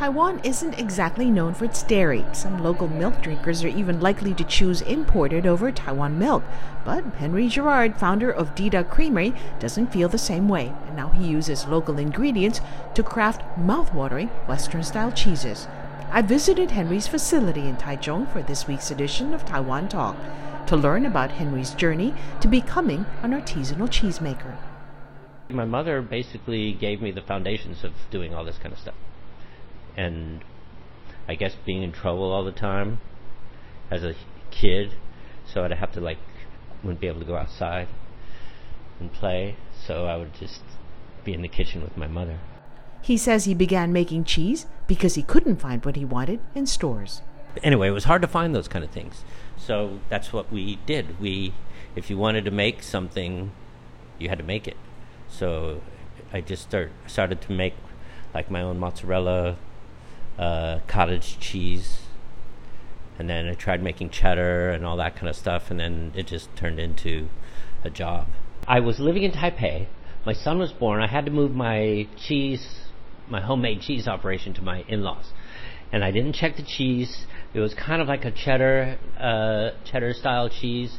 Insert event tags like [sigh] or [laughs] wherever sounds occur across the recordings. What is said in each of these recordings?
Taiwan isn't exactly known for its dairy. Some local milk drinkers are even likely to choose imported over Taiwan milk. But Henry Gerard, founder of Dida Creamery, doesn't feel the same way, and now he uses local ingredients to craft mouth-watering Western style cheeses. I visited Henry's facility in Taichung for this week's edition of Taiwan Talk to learn about Henry's journey to becoming an artisanal cheesemaker. My mother basically gave me the foundations of doing all this kind of stuff. And I guess being in trouble all the time as a kid, so I'd have to like wouldn't be able to go outside and play, so I would just be in the kitchen with my mother. He says he began making cheese because he couldn't find what he wanted in stores. Anyway, it was hard to find those kind of things. So that's what we did. We if you wanted to make something, you had to make it. So I just start started to make like my own mozzarella, uh, cottage cheese, and then I tried making cheddar and all that kind of stuff, and then it just turned into a job. I was living in Taipei. My son was born. I had to move my cheese, my homemade cheese operation to my in-laws, and I didn't check the cheese. It was kind of like a cheddar, uh, cheddar style cheese,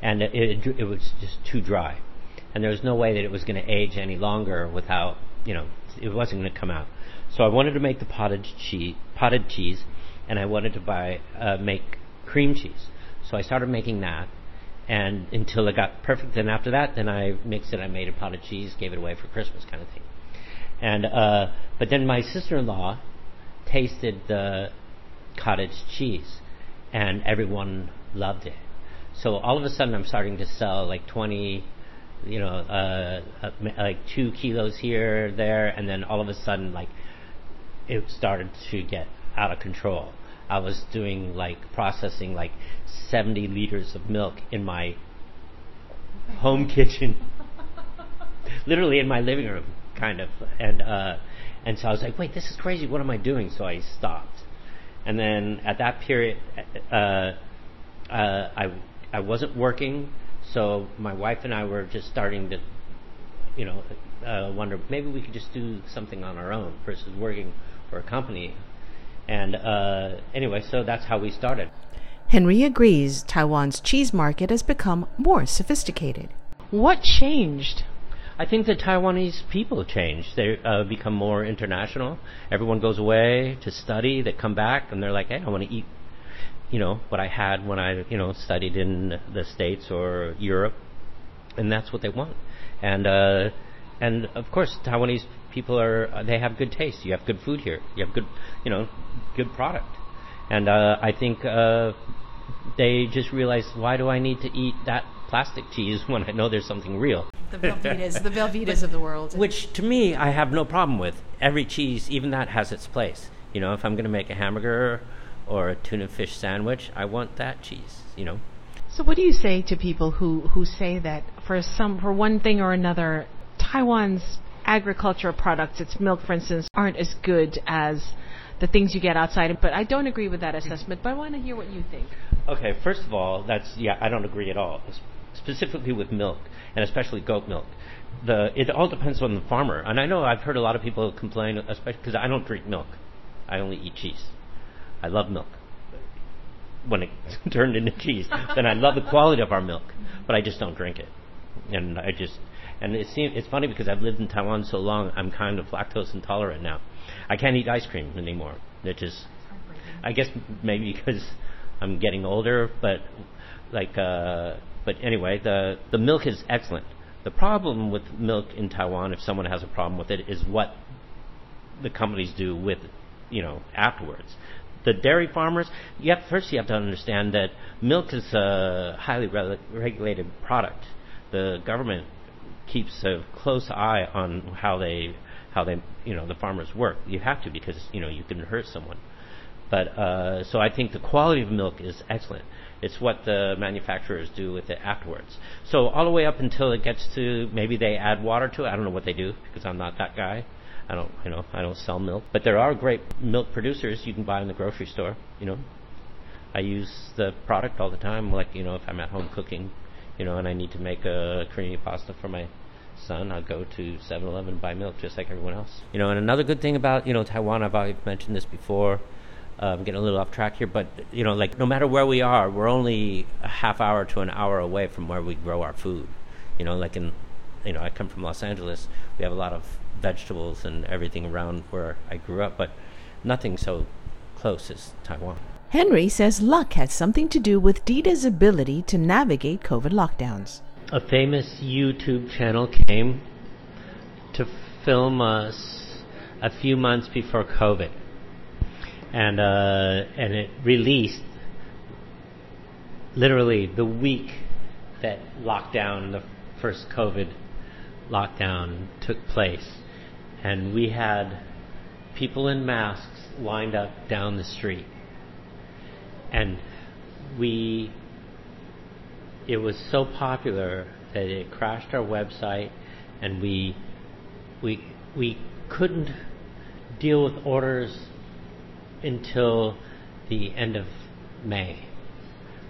and it, it, it was just too dry and there was no way that it was going to age any longer without, you know, it wasn't going to come out. So I wanted to make the potted cheese, potted cheese, and I wanted to buy uh, make cream cheese. So I started making that, and until it got perfect. Then after that, then I mixed it. I made a potted cheese, gave it away for Christmas, kind of thing. And uh, but then my sister-in-law tasted the cottage cheese, and everyone loved it. So all of a sudden, I'm starting to sell like 20 you know, uh, uh, like two kilos here, there, and then all of a sudden, like, it started to get out of control. I was doing like processing like 70 liters of milk in my home kitchen, [laughs] literally in my living room, kind of, and uh, and so I was like, wait, this is crazy. What am I doing? So I stopped, and then at that period, uh, uh, I I wasn't working. So my wife and I were just starting to, you know, uh, wonder maybe we could just do something on our own versus working for a company. And uh, anyway, so that's how we started. Henry agrees Taiwan's cheese market has become more sophisticated. What changed? I think the Taiwanese people changed. They uh, become more international. Everyone goes away to study. They come back and they're like, "Hey, I want to eat you know what I had when I you know studied in the states or Europe, and that's what they want. And uh, and of course, Taiwanese people are they have good taste. You have good food here. You have good you know good product. And uh, I think uh, they just realize why do I need to eat that plastic cheese [laughs] when I know there's something real. The Velveetas, the Velveetas of the world. Which to me, I have no problem with. Every cheese, even that, has its place. You know, if I'm going to make a hamburger or a tuna fish sandwich, I want that cheese, you know. So what do you say to people who, who say that for some for one thing or another, Taiwan's agricultural products, its milk for instance, aren't as good as the things you get outside. But I don't agree with that assessment, but I want to hear what you think. Okay, first of all, that's yeah, I don't agree at all. Specifically with milk, and especially goat milk. The it all depends on the farmer. And I know I've heard a lot of people complain, especially because I don't drink milk. I only eat cheese. I love milk. When it [laughs] turned into cheese, then I love the quality of our milk, but I just don't drink it. And I just, and it seems, it's funny because I've lived in Taiwan so long, I'm kind of lactose intolerant now. I can't eat ice cream anymore. It just, I guess maybe [laughs] because I'm getting older, but like, uh, but anyway, the the milk is excellent. The problem with milk in Taiwan, if someone has a problem with it, is what the companies do with, you know, afterwards the dairy farmers, you have first you have to understand that milk is a highly re- regulated product. The government keeps a close eye on how they how they you know the farmers work. You have to because you know you can hurt someone. But uh, so I think the quality of milk is excellent. It's what the manufacturers do with it afterwards. So all the way up until it gets to maybe they add water to it. I don't know what they do because I'm not that guy. I don't, you know, I don't sell milk, but there are great milk producers you can buy in the grocery store. You know, I use the product all the time. Like, you know, if I'm at home cooking, you know, and I need to make a creamy pasta for my son, I'll go to 7-Eleven and buy milk just like everyone else. You know, and another good thing about you know Taiwan, I've already mentioned this before. Uh, I'm getting a little off track here, but you know, like no matter where we are, we're only a half hour to an hour away from where we grow our food. You know, like in, you know, I come from Los Angeles. We have a lot of vegetables and everything around where I grew up, but nothing so close as Taiwan. Henry says luck has something to do with Dida's ability to navigate COVID lockdowns. A famous YouTube channel came to film us a few months before COVID. And uh, and it released literally the week that lockdown, the first COVID lockdown took place, and we had people in masks lined up down the street, and we it was so popular that it crashed our website, and we we we couldn't deal with orders until the end of May.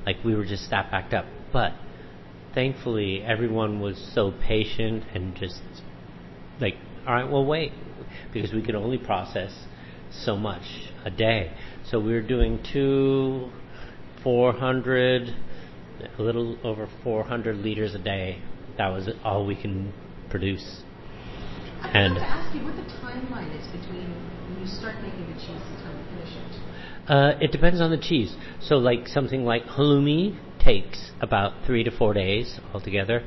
Like we were just that backed up. But thankfully, everyone was so patient and just like, all right, well, wait, because we could only process so much a day. So we were doing two, 400, a little over 400 liters a day. That was all we can produce. I and to ask you what the timeline is between when you start making the cheese and time you finish it. Uh, it depends on the cheese. So, like something like halloumi takes about three to four days altogether.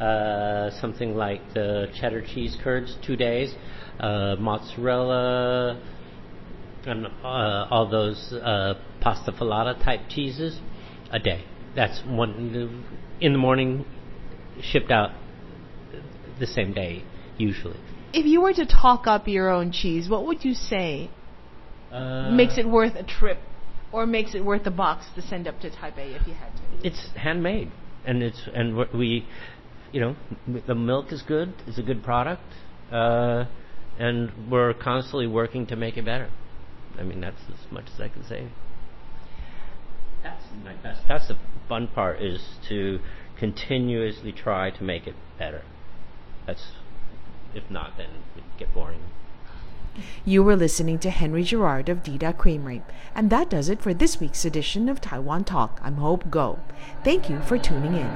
Uh, something like the cheddar cheese curds, two days. Uh, mozzarella and uh, all those uh, pasta filata type cheeses, a day. That's one in the morning, shipped out the same day usually. If you were to talk up your own cheese, what would you say Uh, makes it worth a trip or makes it worth a box to send up to Taipei if you had to? it's handmade, and it's and we, you know, the milk is good. It's a good product, uh, and we're constantly working to make it better. I mean, that's as much as I can say. That's my best. That's the fun part is to continuously try to make it better. That's if not, then it'd get boring. You were listening to Henry Gerard of Dida Creamery, and that does it for this week's edition of Taiwan Talk. I'm Hope Ngo. Thank you for tuning in.